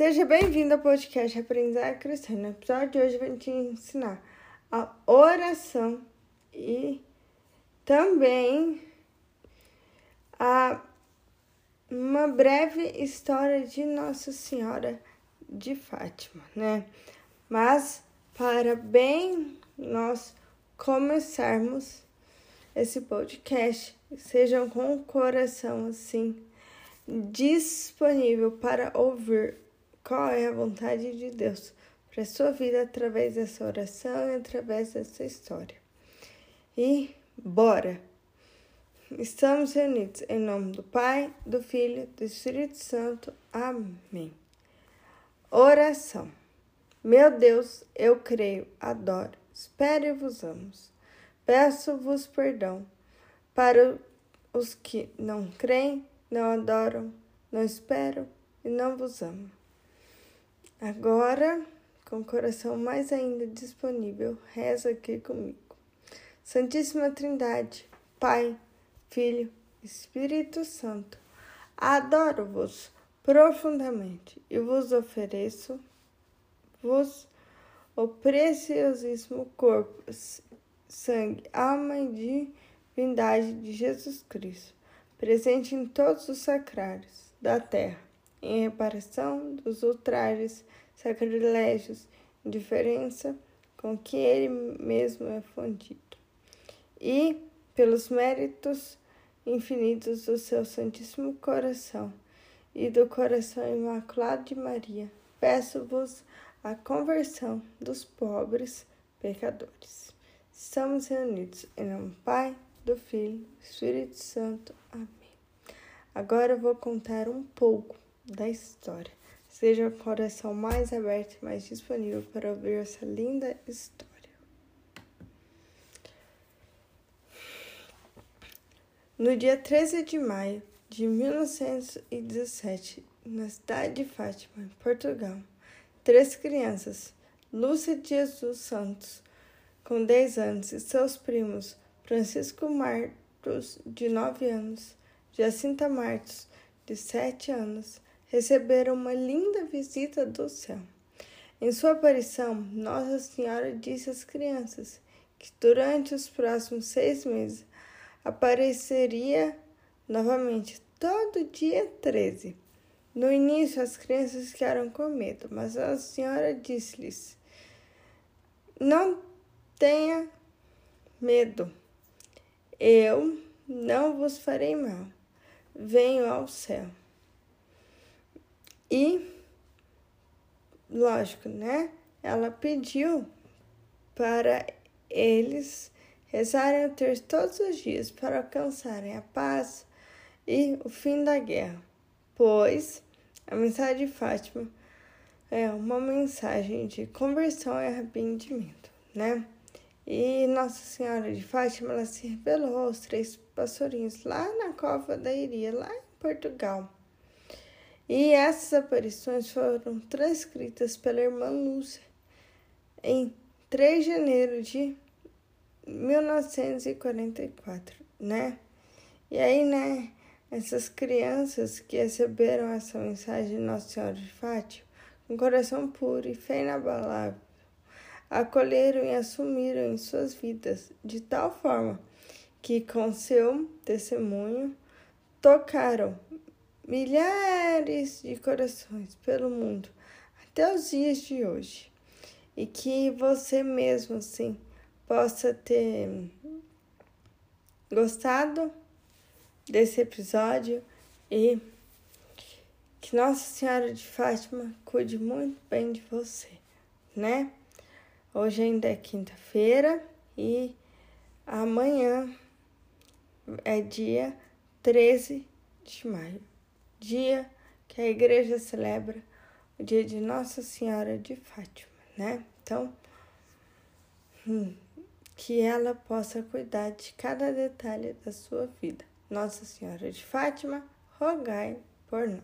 Seja bem-vindo ao podcast Aprendizagem Cristã. No episódio de hoje eu vou te ensinar a oração e também a uma breve história de Nossa Senhora de Fátima, né? Mas para bem nós começarmos esse podcast, sejam com o coração assim disponível para ouvir qual é a vontade de Deus para a sua vida através dessa oração e através dessa história. E bora! Estamos reunidos em nome do Pai, do Filho, do Espírito Santo. Amém. Oração. Meu Deus, eu creio, adoro, espero e vos amo. Peço-vos perdão para os que não creem, não adoram, não esperam e não vos amam. Agora, com o coração mais ainda disponível, reza aqui comigo. Santíssima Trindade, Pai, Filho, Espírito Santo, adoro-vos profundamente e vos ofereço vos o preciosíssimo corpo, sangue, alma e divindade de Jesus Cristo, presente em todos os sacrários da terra, em reparação dos ultrajes, sacrilégios, indiferença com que ele mesmo é fundido. E, pelos méritos infinitos do seu Santíssimo Coração e do Coração Imaculado de Maria, peço-vos a conversão dos pobres pecadores. Estamos reunidos em nome do Pai, do Filho, Espírito Santo. Amém. Agora eu vou contar um pouco da história. Seja o coração mais aberto e mais disponível para ouvir essa linda história. No dia 13 de maio de 1917, na cidade de Fátima, em Portugal, três crianças, Lúcia de Jesus Santos, com 10 anos, e seus primos, Francisco Martos, de 9 anos, Jacinta Martos, de 7 anos, receberam uma linda visita do céu. Em sua aparição, Nossa Senhora disse às crianças que durante os próximos seis meses apareceria novamente todo dia 13. No início, as crianças ficaram com medo, mas a senhora disse-lhes: Não tenha medo, eu não vos farei mal. Venho ao céu. E, lógico, né? Ela pediu para eles rezarem o terço todos os dias para alcançarem a paz e o fim da guerra, pois a mensagem de Fátima é uma mensagem de conversão e arrependimento, né? E Nossa Senhora de Fátima ela se revelou aos três pastorinhos lá na cova da Iria, lá em Portugal. E essas aparições foram transcritas pela irmã Lúcia em 3 de janeiro de 1944, né? E aí, né, essas crianças que receberam essa mensagem de Nossa Senhora de Fátima, com coração puro e fé inabalável, acolheram e assumiram em suas vidas de tal forma que com seu testemunho tocaram milhares de corações pelo mundo até os dias de hoje. E que você mesmo, assim, possa ter gostado desse episódio e que Nossa Senhora de Fátima cuide muito bem de você, né? Hoje ainda é quinta-feira e amanhã é dia 13 de maio, dia que a igreja celebra o dia de Nossa Senhora de Fátima, né? Então, hum, que ela possa cuidar de cada detalhe da sua vida. Nossa Senhora de Fátima, rogai por nós.